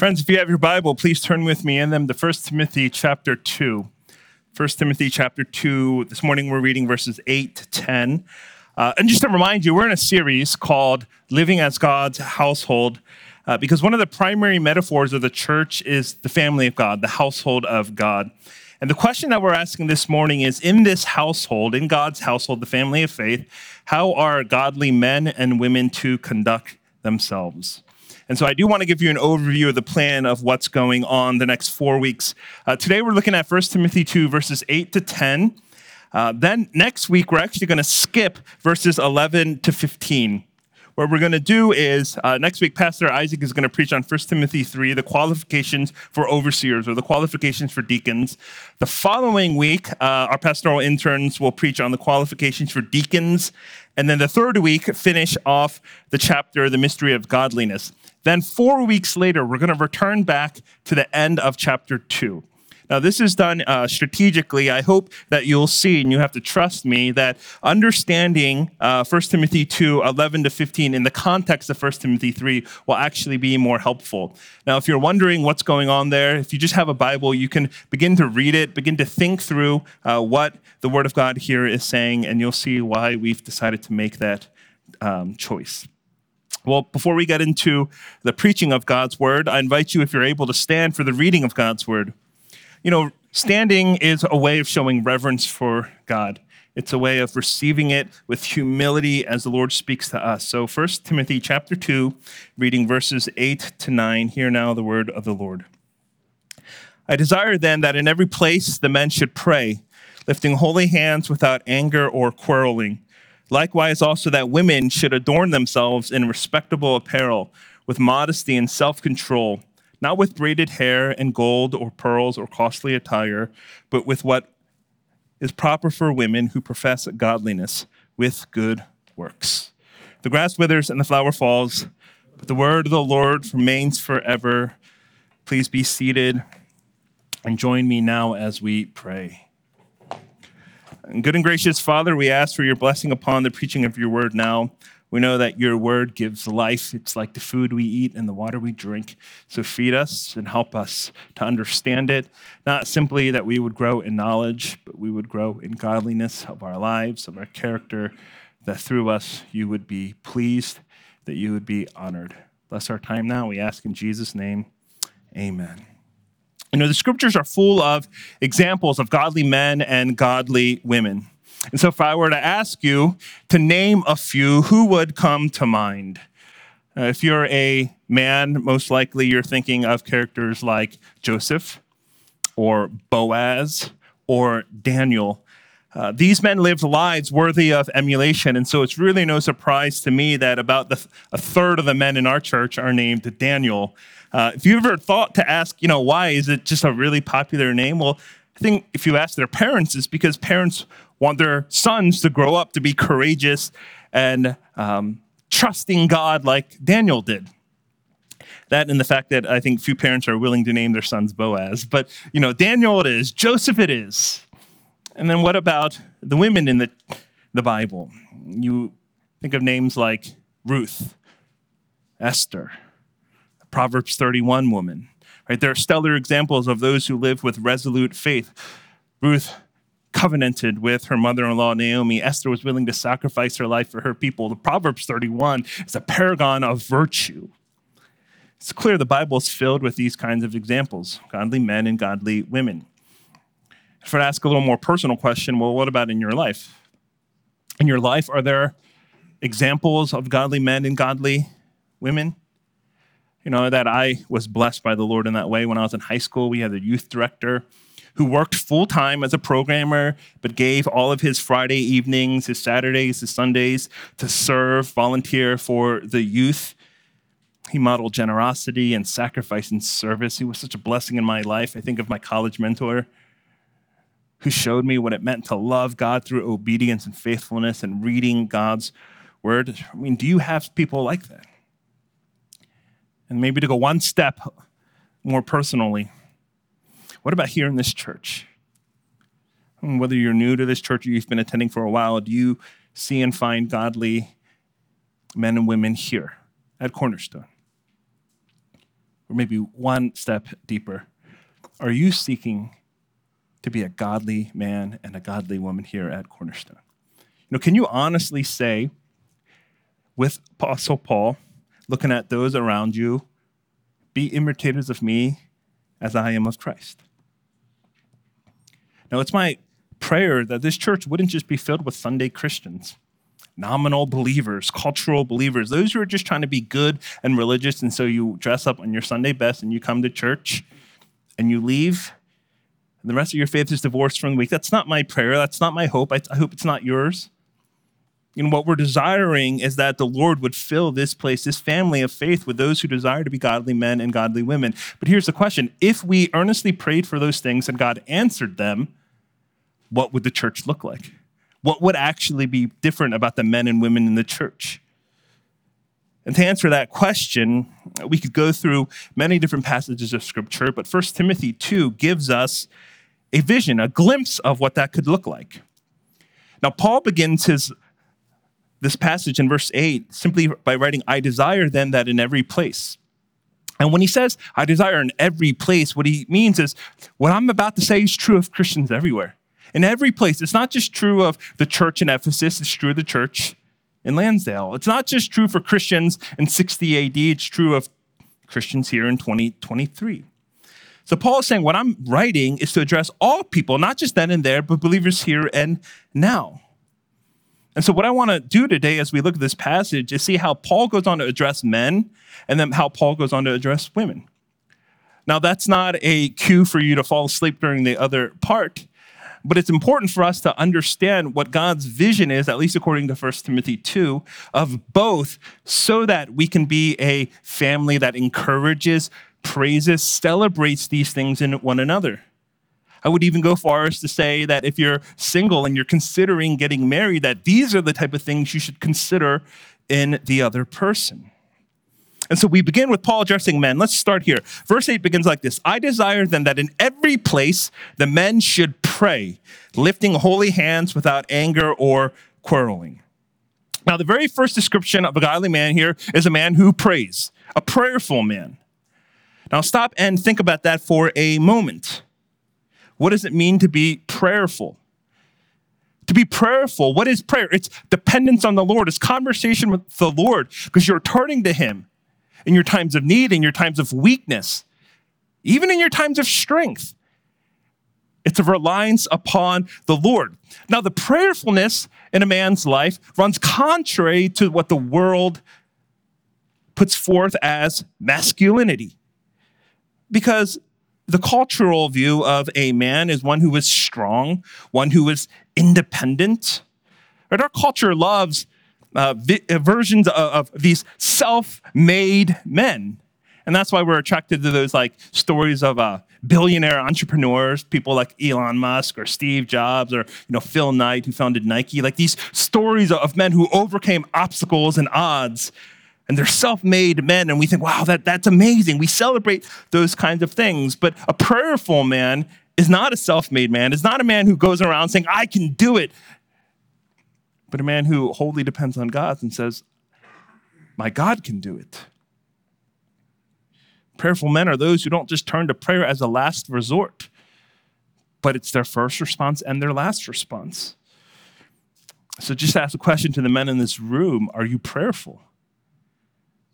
Friends, if you have your Bible, please turn with me in them to 1 Timothy chapter 2. 1 Timothy chapter 2. This morning we're reading verses 8 to 10. Uh, and just to remind you, we're in a series called Living as God's Household, uh, because one of the primary metaphors of the church is the family of God, the household of God. And the question that we're asking this morning is in this household, in God's household, the family of faith, how are godly men and women to conduct themselves? And so I do want to give you an overview of the plan of what's going on the next four weeks. Uh, today we're looking at 1 Timothy 2, verses 8 to 10. Uh, then next week, we're actually going to skip verses 11 to 15. What we're going to do is uh, next week, Pastor Isaac is going to preach on 1 Timothy 3, the qualifications for overseers or the qualifications for deacons. The following week, uh, our pastoral interns will preach on the qualifications for deacons. And then the third week, finish off the chapter, The Mystery of Godliness. Then, four weeks later, we're going to return back to the end of chapter two. Now, this is done uh, strategically. I hope that you'll see, and you have to trust me, that understanding uh, 1 Timothy 2 11 to 15 in the context of 1 Timothy 3 will actually be more helpful. Now, if you're wondering what's going on there, if you just have a Bible, you can begin to read it, begin to think through uh, what the Word of God here is saying, and you'll see why we've decided to make that um, choice. Well, before we get into the preaching of God's word, I invite you, if you're able, to stand for the reading of God's word. You know, standing is a way of showing reverence for God. It's a way of receiving it with humility as the Lord speaks to us. So 1 Timothy chapter 2, reading verses 8 to 9, hear now the word of the Lord. I desire then that in every place the men should pray, lifting holy hands without anger or quarreling Likewise, also that women should adorn themselves in respectable apparel, with modesty and self control, not with braided hair and gold or pearls or costly attire, but with what is proper for women who profess godliness with good works. The grass withers and the flower falls, but the word of the Lord remains forever. Please be seated and join me now as we pray. And good and gracious Father, we ask for your blessing upon the preaching of your word now. We know that your word gives life. It's like the food we eat and the water we drink. So feed us and help us to understand it, not simply that we would grow in knowledge, but we would grow in godliness of our lives, of our character, that through us you would be pleased, that you would be honored. Bless our time now. We ask in Jesus' name. Amen. You know, the scriptures are full of examples of godly men and godly women. And so, if I were to ask you to name a few, who would come to mind? Uh, if you're a man, most likely you're thinking of characters like Joseph or Boaz or Daniel. Uh, these men lived lives worthy of emulation, and so it's really no surprise to me that about the, a third of the men in our church are named Daniel. Uh, if you ever thought to ask, you know, why is it just a really popular name? Well, I think if you ask their parents, it's because parents want their sons to grow up to be courageous and um, trusting God like Daniel did. That and the fact that I think few parents are willing to name their sons Boaz. But, you know, Daniel it is, Joseph it is. And then what about the women in the, the Bible? You think of names like Ruth, Esther, Proverbs 31 woman. Right? There are stellar examples of those who live with resolute faith. Ruth covenanted with her mother-in-law Naomi. Esther was willing to sacrifice her life for her people. The Proverbs 31 is a paragon of virtue. It's clear the Bible is filled with these kinds of examples, godly men and godly women. If I ask a little more personal question, well, what about in your life? In your life, are there examples of godly men and godly women? you know, that I was blessed by the Lord in that way. When I was in high school, we had a youth director who worked full time as a programmer, but gave all of his Friday evenings, his Saturdays, his Sundays to serve, volunteer for the youth. He modeled generosity and sacrifice and service. He was such a blessing in my life. I think of my college mentor who showed me what it meant to love God through obedience and faithfulness and reading God's word. I mean, do you have people like that? And maybe to go one step more personally, what about here in this church? Hmm, whether you're new to this church or you've been attending for a while, do you see and find godly men and women here at Cornerstone? or maybe one step deeper, are you seeking to be a godly man and a godly woman here at Cornerstone? You know, can you honestly say, with Apostle Paul, looking at those around you, be imitators of me as I am of Christ? Now, it's my prayer that this church wouldn't just be filled with Sunday Christians, nominal believers, cultural believers, those who are just trying to be good and religious. And so you dress up on your Sunday best and you come to church and you leave, and the rest of your faith is divorced from the week. That's not my prayer. That's not my hope. I, I hope it's not yours. And what we're desiring is that the Lord would fill this place, this family of faith, with those who desire to be godly men and godly women. But here's the question if we earnestly prayed for those things and God answered them, what would the church look like? What would actually be different about the men and women in the church? And to answer that question, we could go through many different passages of scripture, but 1 Timothy 2 gives us a vision, a glimpse of what that could look like. Now, Paul begins his this passage in verse 8 simply by writing, I desire then that in every place. And when he says, I desire in every place, what he means is what I'm about to say is true of Christians everywhere in every place. It's not just true of the church in Ephesus, it's true of the church in Lansdale. It's not just true for Christians in 60 AD, it's true of Christians here in 2023. So Paul is saying what I'm writing is to address all people, not just then and there, but believers here and now. And so, what I want to do today as we look at this passage is see how Paul goes on to address men and then how Paul goes on to address women. Now, that's not a cue for you to fall asleep during the other part, but it's important for us to understand what God's vision is, at least according to 1 Timothy 2, of both, so that we can be a family that encourages, praises, celebrates these things in one another. I would even go far as to say that if you're single and you're considering getting married, that these are the type of things you should consider in the other person. And so we begin with Paul addressing men. Let's start here. Verse 8 begins like this I desire then that in every place the men should pray, lifting holy hands without anger or quarreling. Now, the very first description of a godly man here is a man who prays, a prayerful man. Now, stop and think about that for a moment. What does it mean to be prayerful? To be prayerful, what is prayer? It's dependence on the Lord, it's conversation with the Lord because you're turning to Him in your times of need, in your times of weakness, even in your times of strength. It's a reliance upon the Lord. Now, the prayerfulness in a man's life runs contrary to what the world puts forth as masculinity. Because the cultural view of a man is one who is strong, one who is independent. Right? Our culture loves uh, vi- uh, versions of, of these self-made men. And that's why we're attracted to those like stories of uh, billionaire entrepreneurs, people like Elon Musk or Steve Jobs or you know Phil Knight who founded Nike. Like these stories of men who overcame obstacles and odds, and they're self-made men. And we think, wow, that, that's amazing. We celebrate those kinds of things. But a prayerful man is not a self-made man. Is not a man who goes around saying, "I can do it." But a man who wholly depends on God and says, My God can do it. Prayerful men are those who don't just turn to prayer as a last resort, but it's their first response and their last response. So just ask a question to the men in this room Are you prayerful?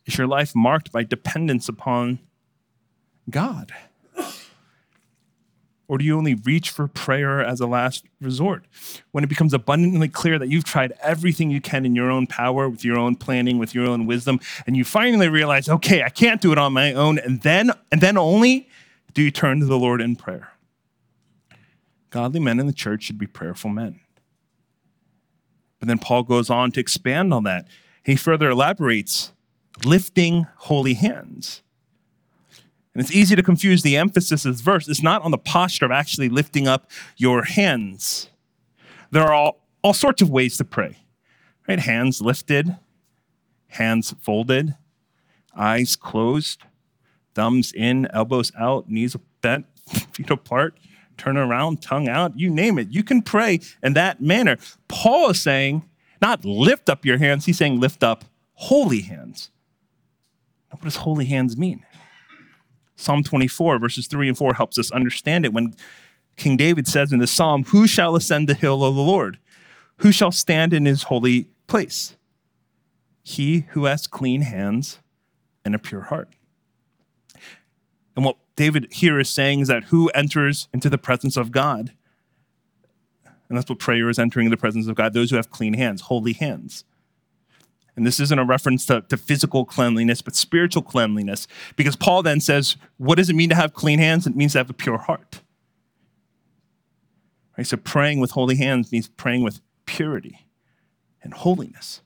Is your life marked by dependence upon God? Or do you only reach for prayer as a last resort? When it becomes abundantly clear that you've tried everything you can in your own power, with your own planning, with your own wisdom, and you finally realize, okay, I can't do it on my own, and then and then only do you turn to the Lord in prayer. Godly men in the church should be prayerful men. But then Paul goes on to expand on that. He further elaborates lifting holy hands. And it's easy to confuse the emphasis of this verse. It's not on the posture of actually lifting up your hands. There are all, all sorts of ways to pray, right? Hands lifted, hands folded, eyes closed, thumbs in, elbows out, knees bent, feet apart, turn around, tongue out, you name it. You can pray in that manner. Paul is saying, not lift up your hands, he's saying lift up holy hands. What does holy hands mean? Psalm 24, verses 3 and 4 helps us understand it when King David says in the psalm, Who shall ascend the hill of the Lord? Who shall stand in his holy place? He who has clean hands and a pure heart. And what David here is saying is that who enters into the presence of God? And that's what prayer is entering the presence of God, those who have clean hands, holy hands. And this isn't a reference to, to, physical cleanliness, but spiritual cleanliness. Because Paul then says, what does it mean to have clean hands? It means to have a pure heart. Right? So praying with holy hands means praying with purity and holiness.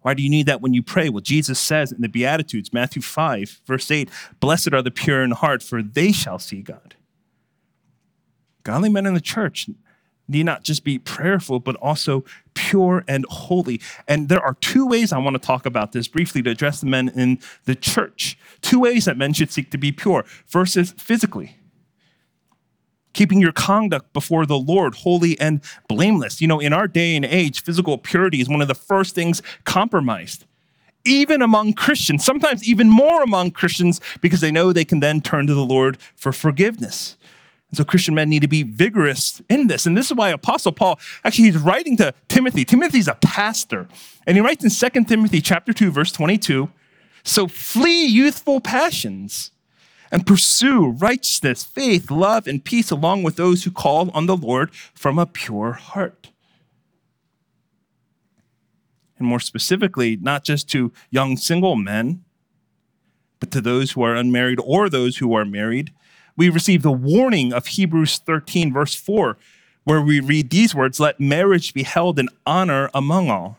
Why do you need that when you pray? Well, Jesus says in the Beatitudes, Matthew 5, verse 8, Blessed are the pure in heart, for they shall see God. Godly men in the church need not just be prayerful, but also pure and holy. And there are two ways I want to talk about this briefly to address the men in the church. Two ways that men should seek to be pure. First is physically. Keeping your conduct before the Lord holy and blameless. You know, in our day and age, physical purity is one of the first things compromised even among Christians, sometimes even more among Christians, because they know they can then turn to the Lord for forgiveness. So Christian men need to be vigorous in this. And this is why Apostle Paul, actually, he's writing to Timothy. Timothy's a pastor. And he writes in 2 Timothy chapter 2, verse 22, so flee youthful passions and pursue righteousness, faith, love, and peace along with those who call on the Lord from a pure heart. And more specifically, not just to young single men, but to those who are unmarried or those who are married we receive the warning of Hebrews 13, verse 4, where we read these words Let marriage be held in honor among all,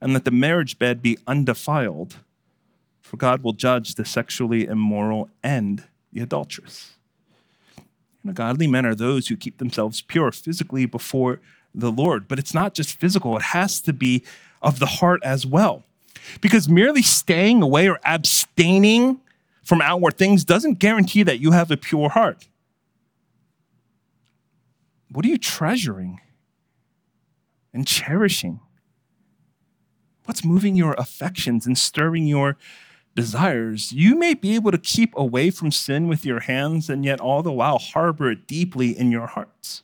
and let the marriage bed be undefiled, for God will judge the sexually immoral and the adulterous. Godly men are those who keep themselves pure physically before the Lord, but it's not just physical, it has to be of the heart as well. Because merely staying away or abstaining from outward things doesn't guarantee that you have a pure heart. What are you treasuring and cherishing? What's moving your affections and stirring your desires? You may be able to keep away from sin with your hands and yet all the while harbor it deeply in your hearts.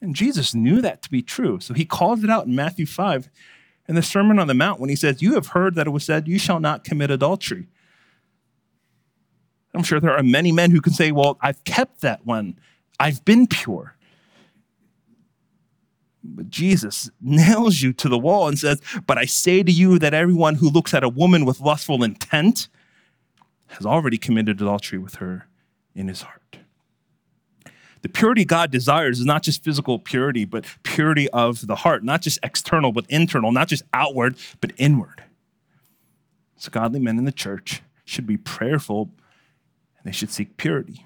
And Jesus knew that to be true. So he calls it out in Matthew 5 in the Sermon on the Mount when he says, You have heard that it was said, You shall not commit adultery. I'm sure there are many men who can say, Well, I've kept that one, I've been pure. But Jesus nails you to the wall and says, But I say to you that everyone who looks at a woman with lustful intent has already committed adultery with her in his heart. The purity God desires is not just physical purity, but purity of the heart, not just external, but internal, not just outward, but inward. So, godly men in the church should be prayerful and they should seek purity.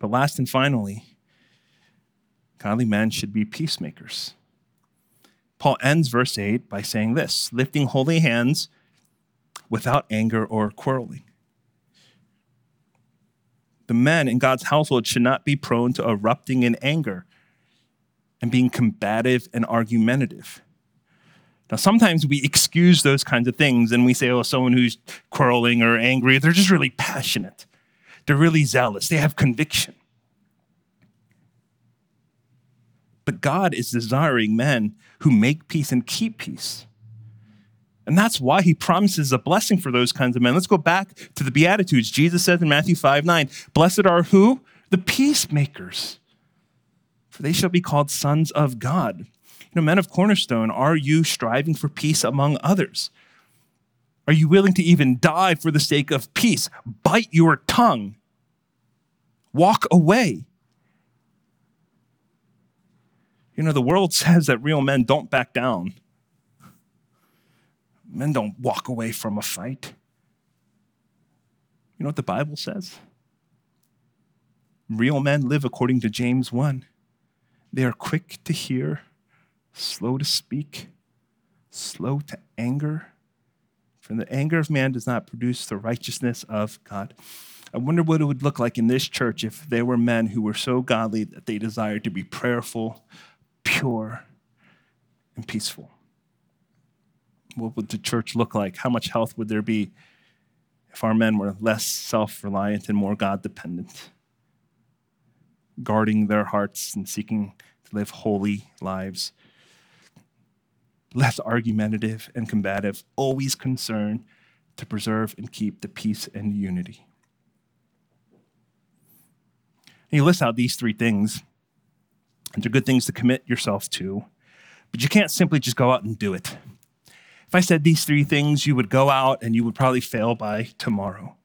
But last and finally, godly men should be peacemakers. Paul ends verse 8 by saying this lifting holy hands without anger or quarreling the men in God's household should not be prone to erupting in anger and being combative and argumentative. Now, sometimes we excuse those kinds of things and we say, oh, someone who's quarreling or angry, they're just really passionate. They're really zealous. They have conviction. But God is desiring men who make peace and keep peace. And that's why he promises a blessing for those kinds of men. Let's go back to the Beatitudes. Jesus says in Matthew 5 9, Blessed are who? The peacemakers, for they shall be called sons of God. You know, men of Cornerstone, are you striving for peace among others? Are you willing to even die for the sake of peace? Bite your tongue. Walk away. You know, the world says that real men don't back down. Men don't walk away from a fight. You know what the Bible says? Real men live according to James 1. They are quick to hear, slow to speak, slow to anger. For the anger of man does not produce the righteousness of God. I wonder what it would look like in this church if there were men who were so godly that they desired to be prayerful, pure, and peaceful what would the church look like? How much health would there be if our men were less self reliant and more God dependent, guarding their hearts and seeking to live holy lives, less argumentative and combative, always concerned to preserve and keep the peace and unity. And you list out these three things, and they're good things to commit yourself to, but you can't simply just go out and do it. If I said these three things, you would go out and you would probably fail by tomorrow.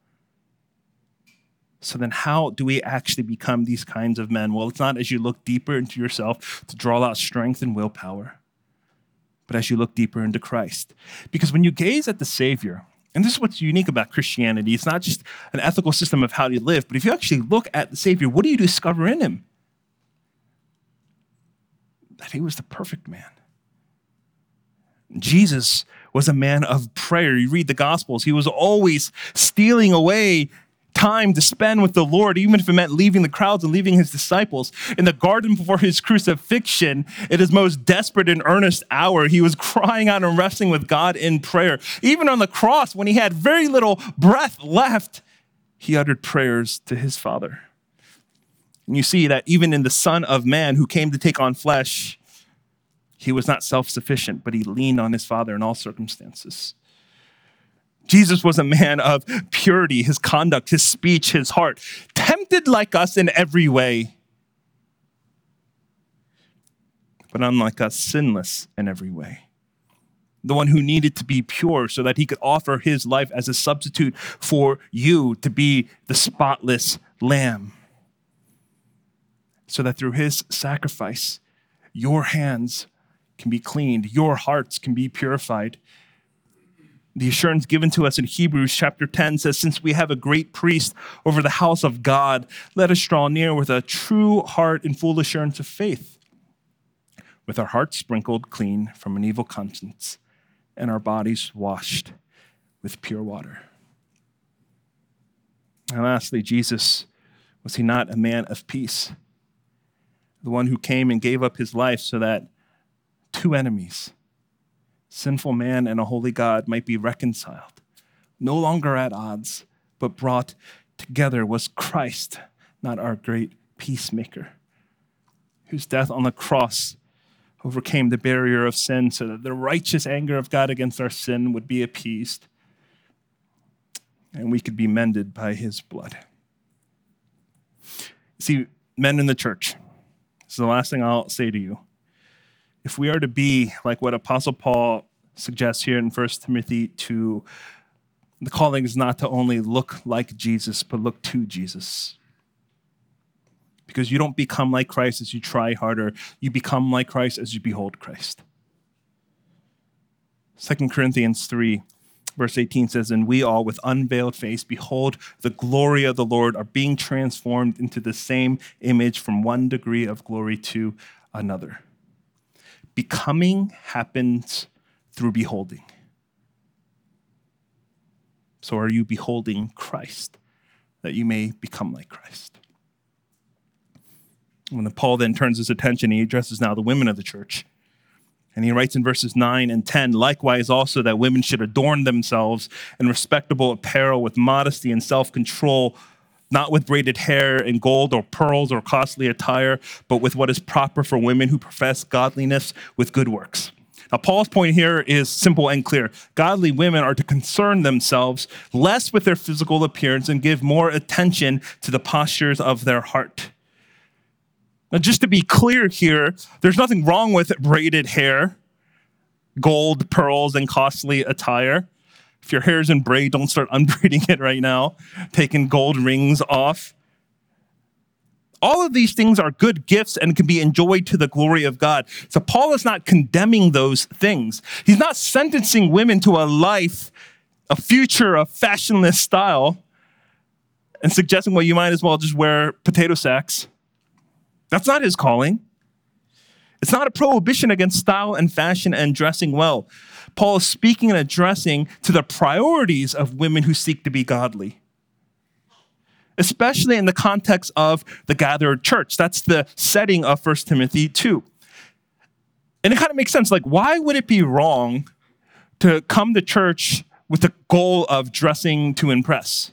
So then, how do we actually become these kinds of men? Well, it's not as you look deeper into yourself to draw out strength and willpower, but as you look deeper into Christ. Because when you gaze at the Savior, and this is what's unique about Christianity, it's not just an ethical system of how you live, but if you actually look at the Savior, what do you discover in him? That he was the perfect man. Jesus was a man of prayer. You read the Gospels, he was always stealing away time to spend with the Lord, even if it meant leaving the crowds and leaving his disciples. In the garden before his crucifixion, at his most desperate and earnest hour, he was crying out and wrestling with God in prayer. Even on the cross, when he had very little breath left, he uttered prayers to his Father. And you see that even in the Son of Man who came to take on flesh, he was not self sufficient, but he leaned on his Father in all circumstances. Jesus was a man of purity, his conduct, his speech, his heart, tempted like us in every way, but unlike us, sinless in every way. The one who needed to be pure so that he could offer his life as a substitute for you to be the spotless lamb. So that through his sacrifice, your hands can be cleaned, your hearts can be purified, the assurance given to us in Hebrews chapter 10 says, Since we have a great priest over the house of God, let us draw near with a true heart and full assurance of faith, with our hearts sprinkled clean from an evil conscience and our bodies washed with pure water. And lastly, Jesus, was he not a man of peace? The one who came and gave up his life so that two enemies, sinful man and a holy God might be reconciled, no longer at odds, but brought together was Christ, not our great peacemaker, whose death on the cross overcame the barrier of sin so that the righteous anger of God against our sin would be appeased and we could be mended by his blood. See, men in the church, this is the last thing I'll say to you if we are to be like what Apostle Paul suggests here in 1 Timothy 2, the calling is not to only look like Jesus, but look to Jesus. Because you don't become like Christ as you try harder, you become like Christ as you behold Christ. 2 Corinthians 3, verse 18 says, And we all, with unveiled face, behold the glory of the Lord, are being transformed into the same image from one degree of glory to another. Becoming happens through beholding. So, are you beholding Christ that you may become like Christ? When Paul then turns his attention, he addresses now the women of the church. And he writes in verses 9 and 10 likewise also that women should adorn themselves in respectable apparel with modesty and self control not with braided hair and gold or pearls or costly attire, but with what is proper for women who profess godliness with good works. Now, Paul's point here is simple and clear. Godly women are to concern themselves less with their physical appearance and give more attention to the postures of their heart. Now, just to be clear here, there's nothing wrong with braided hair, gold, pearls, and costly attire. If your hair is in braid, don't start unbraiding it right now, taking gold rings off. All of these things are good gifts and can be enjoyed to the glory of God. So Paul is not condemning those things. He's not sentencing women to a life, a future of fashionless style, and suggesting, well, you might as well just wear potato sacks. That's not his calling. It's not a prohibition against style and fashion and dressing well. Paul is speaking and addressing to the priorities of women who seek to be godly, especially in the context of the gathered church. That's the setting of 1 Timothy 2. And it kind of makes sense. Like, why would it be wrong to come to church with the goal of dressing to impress.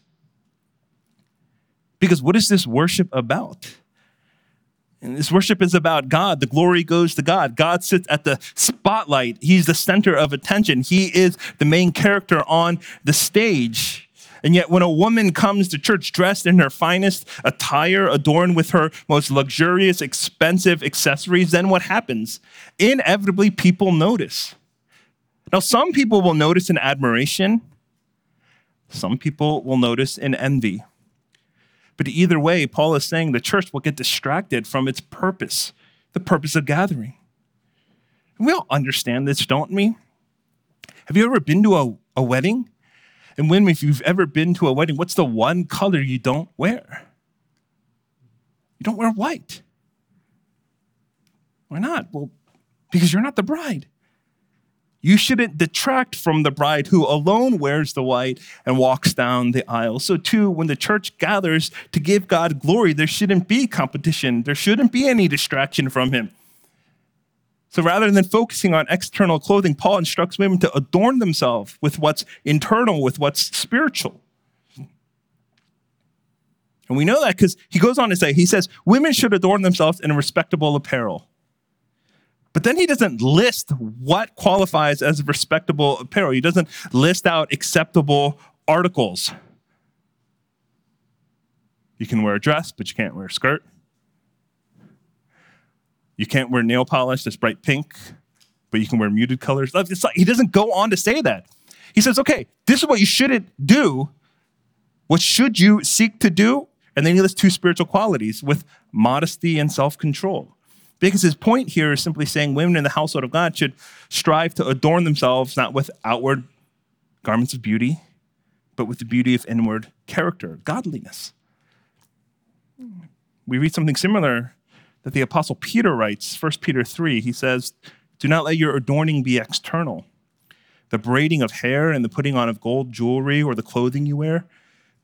Because what is this worship about? And this worship is about God. The glory goes to God. God sits at the spotlight. He's the center of attention. He is the main character on the stage. And yet, when a woman comes to church dressed in her finest attire, adorned with her most luxurious, expensive accessories, then what happens? Inevitably, people notice. Now, some people will notice in admiration, some people will notice in envy. But either way, Paul is saying the church will get distracted from its purpose, the purpose of gathering. And we all understand this, don't we? Have you ever been to a, a wedding? And when, if you've ever been to a wedding, what's the one color you don't wear? You don't wear white. Why not? Well, because you're not the bride. You shouldn't detract from the bride who alone wears the white and walks down the aisle. So, too, when the church gathers to give God glory, there shouldn't be competition. There shouldn't be any distraction from Him. So, rather than focusing on external clothing, Paul instructs women to adorn themselves with what's internal, with what's spiritual. And we know that because he goes on to say, he says, women should adorn themselves in respectable apparel. But then he doesn't list what qualifies as respectable apparel. He doesn't list out acceptable articles. You can wear a dress, but you can't wear a skirt. You can't wear nail polish that's bright pink, but you can wear muted colors. Like, he doesn't go on to say that. He says, okay, this is what you shouldn't do. What should you seek to do? And then he lists two spiritual qualities with modesty and self control. Because his point here is simply saying women in the household of God should strive to adorn themselves not with outward garments of beauty, but with the beauty of inward character, godliness. We read something similar that the apostle Peter writes, 1 Peter 3. He says, "Do not let your adorning be external, the braiding of hair and the putting on of gold jewelry or the clothing you wear,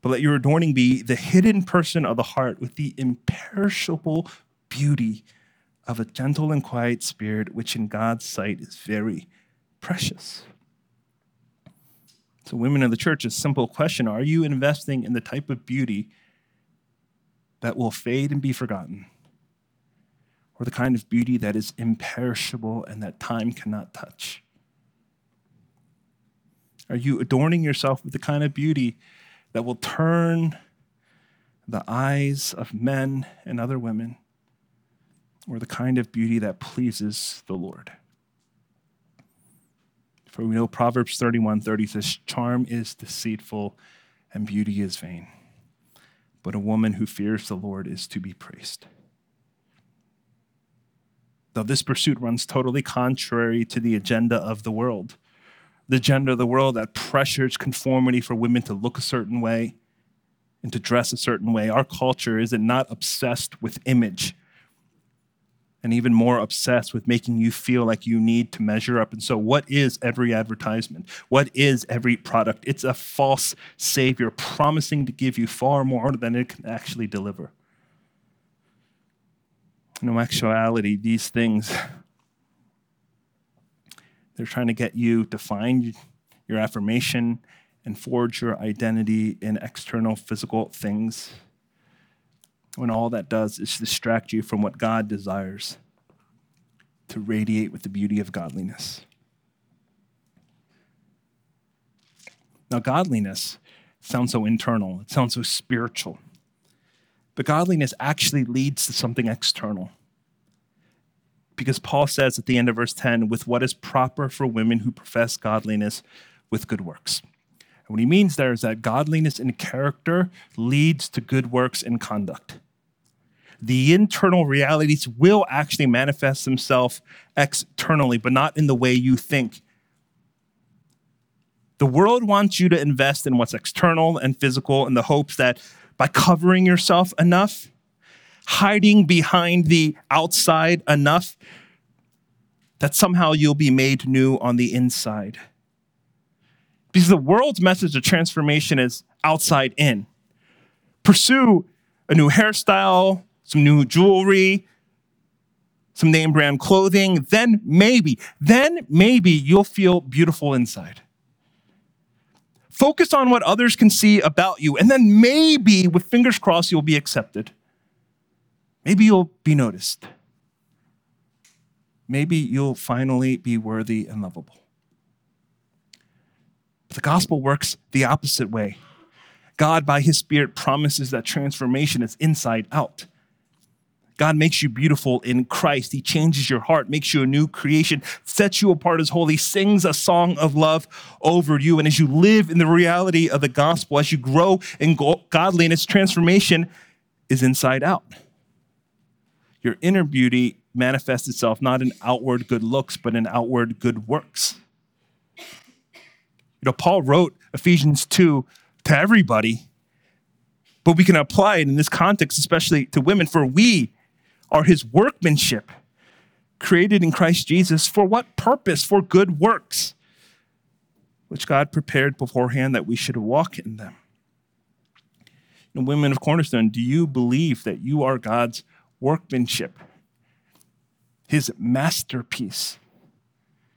but let your adorning be the hidden person of the heart with the imperishable beauty of a gentle and quiet spirit, which in God's sight is very precious. So, women of the church, a simple question Are you investing in the type of beauty that will fade and be forgotten? Or the kind of beauty that is imperishable and that time cannot touch? Are you adorning yourself with the kind of beauty that will turn the eyes of men and other women or the kind of beauty that pleases the Lord. For we know Proverbs 31 30 says, Charm is deceitful and beauty is vain, but a woman who fears the Lord is to be praised. Though this pursuit runs totally contrary to the agenda of the world, the agenda of the world that pressures conformity for women to look a certain way and to dress a certain way, our culture is not obsessed with image and even more obsessed with making you feel like you need to measure up. And so, what is every advertisement? What is every product? It's a false savior promising to give you far more than it can actually deliver. In actuality, these things, they're trying to get you to find your affirmation and forge your identity in external physical things when all that does is distract you from what God desires to radiate with the beauty of godliness. Now, godliness sounds so internal, it sounds so spiritual. But godliness actually leads to something external. Because Paul says at the end of verse 10, with what is proper for women who profess godliness with good works. And what he means there is that godliness in character leads to good works in conduct the internal realities will actually manifest themselves externally, but not in the way you think. The world wants you to invest in what's external and physical in the hopes that by covering yourself enough, hiding behind the outside enough, that somehow you'll be made new on the inside. Because the world's message of transformation is outside in. Pursue a new hairstyle, some new jewelry, some name brand clothing, then maybe, then maybe you'll feel beautiful inside. Focus on what others can see about you, and then maybe, with fingers crossed, you'll be accepted. Maybe you'll be noticed. Maybe you'll finally be worthy and lovable. But the gospel works the opposite way. God, by his Spirit, promises that transformation is inside out. God makes you beautiful in Christ. He changes your heart, makes you a new creation, sets you apart as holy, sings a song of love over you. And as you live in the reality of the gospel, as you grow in godliness, transformation is inside out. Your inner beauty manifests itself not in outward good looks, but in outward good works. You know, Paul wrote Ephesians 2 to everybody, but we can apply it in this context, especially to women, for we are his workmanship, created in Christ Jesus for what purpose? For good works, which God prepared beforehand that we should walk in them. And women of Cornerstone, do you believe that you are God's workmanship, his masterpiece,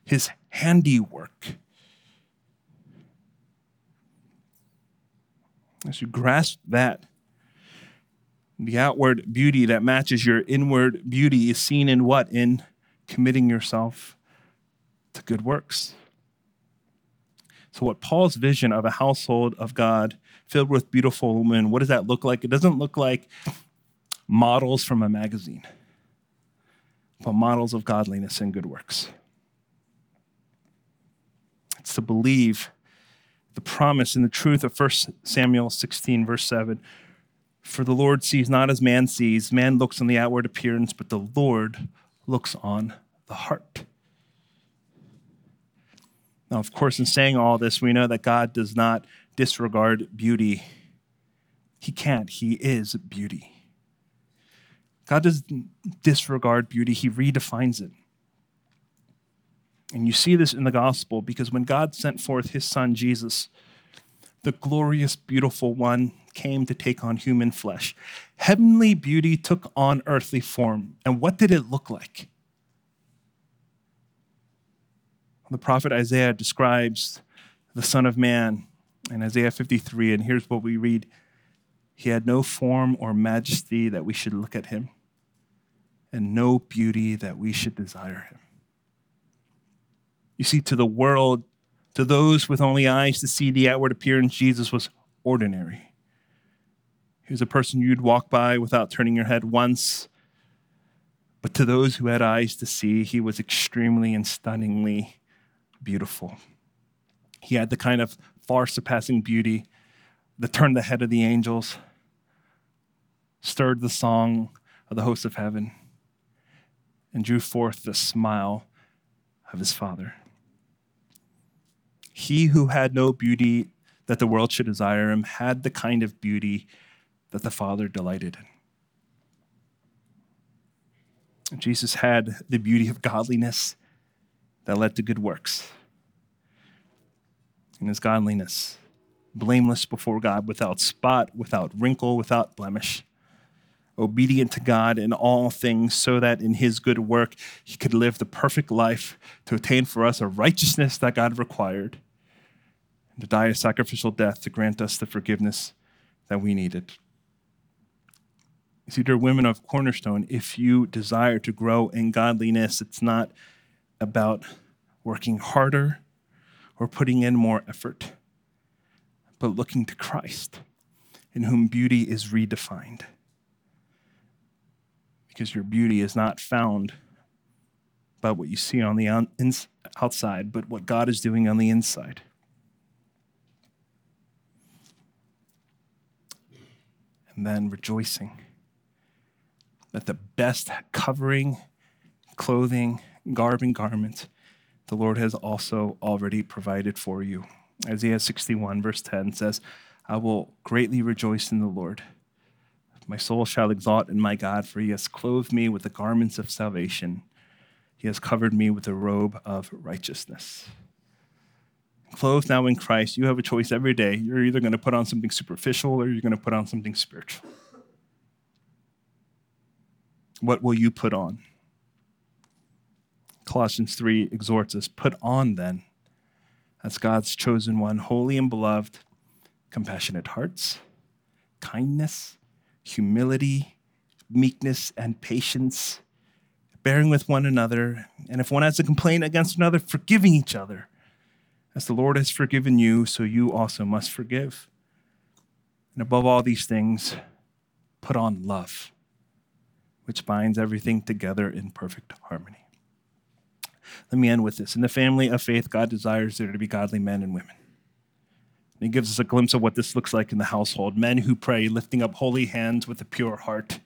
his handiwork? As you grasp that, the outward beauty that matches your inward beauty is seen in what? In committing yourself to good works. So, what Paul's vision of a household of God filled with beautiful women, what does that look like? It doesn't look like models from a magazine, but models of godliness and good works. It's to believe the promise and the truth of 1 Samuel 16, verse 7 for the Lord sees not as man sees. Man looks on the outward appearance, but the Lord looks on the heart. Now, of course, in saying all this, we know that God does not disregard beauty. He can't, He is beauty. God doesn't disregard beauty, He redefines it. And you see this in the gospel because when God sent forth His Son, Jesus, the glorious, beautiful one, came to take on human flesh. Heavenly beauty took on earthly form. And what did it look like? The prophet Isaiah describes the Son of Man in Isaiah 53, and here's what we read He had no form or majesty that we should look at him, and no beauty that we should desire him. You see, to the world, to those with only eyes to see the outward appearance, Jesus was ordinary. He was a person you'd walk by without turning your head once. But to those who had eyes to see, he was extremely and stunningly beautiful. He had the kind of far surpassing beauty that turned the head of the angels, stirred the song of the hosts of heaven, and drew forth the smile of his Father. He who had no beauty that the world should desire him had the kind of beauty that the Father delighted in. Jesus had the beauty of godliness that led to good works. In his godliness, blameless before God, without spot, without wrinkle, without blemish, obedient to God in all things, so that in his good work he could live the perfect life to attain for us a righteousness that God required, and to die a sacrificial death to grant us the forgiveness that we needed. See, dear women of Cornerstone, if you desire to grow in godliness, it's not about working harder or putting in more effort, but looking to Christ, in whom beauty is redefined. Because your beauty is not found by what you see on the outside, but what God is doing on the inside. And then rejoicing that the best covering, clothing, garb, and garment the Lord has also already provided for you. Isaiah 61, verse 10 says, I will greatly rejoice in the Lord. My soul shall exalt in my God, for he has clothed me with the garments of salvation. He has covered me with a robe of righteousness. Clothed now in Christ, you have a choice every day. You're either going to put on something superficial or you're going to put on something spiritual. What will you put on? Colossians 3 exhorts us put on then as God's chosen one, holy and beloved, compassionate hearts, kindness, humility, meekness, and patience, bearing with one another, and if one has a complaint against another, forgiving each other. As the Lord has forgiven you, so you also must forgive. And above all these things, put on love, which binds everything together in perfect harmony. Let me end with this. In the family of faith, God desires there to be godly men and women. And he gives us a glimpse of what this looks like in the household men who pray, lifting up holy hands with a pure heart,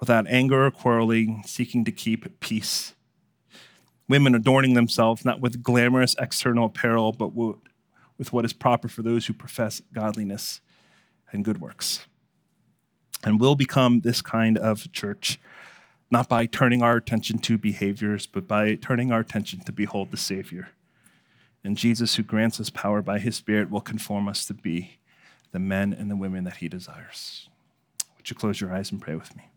without anger or quarreling, seeking to keep peace. Women adorning themselves not with glamorous external apparel, but with what is proper for those who profess godliness and good works. And will become this kind of church not by turning our attention to behaviors, but by turning our attention to behold the Savior. And Jesus, who grants us power by his Spirit, will conform us to be the men and the women that he desires. Would you close your eyes and pray with me?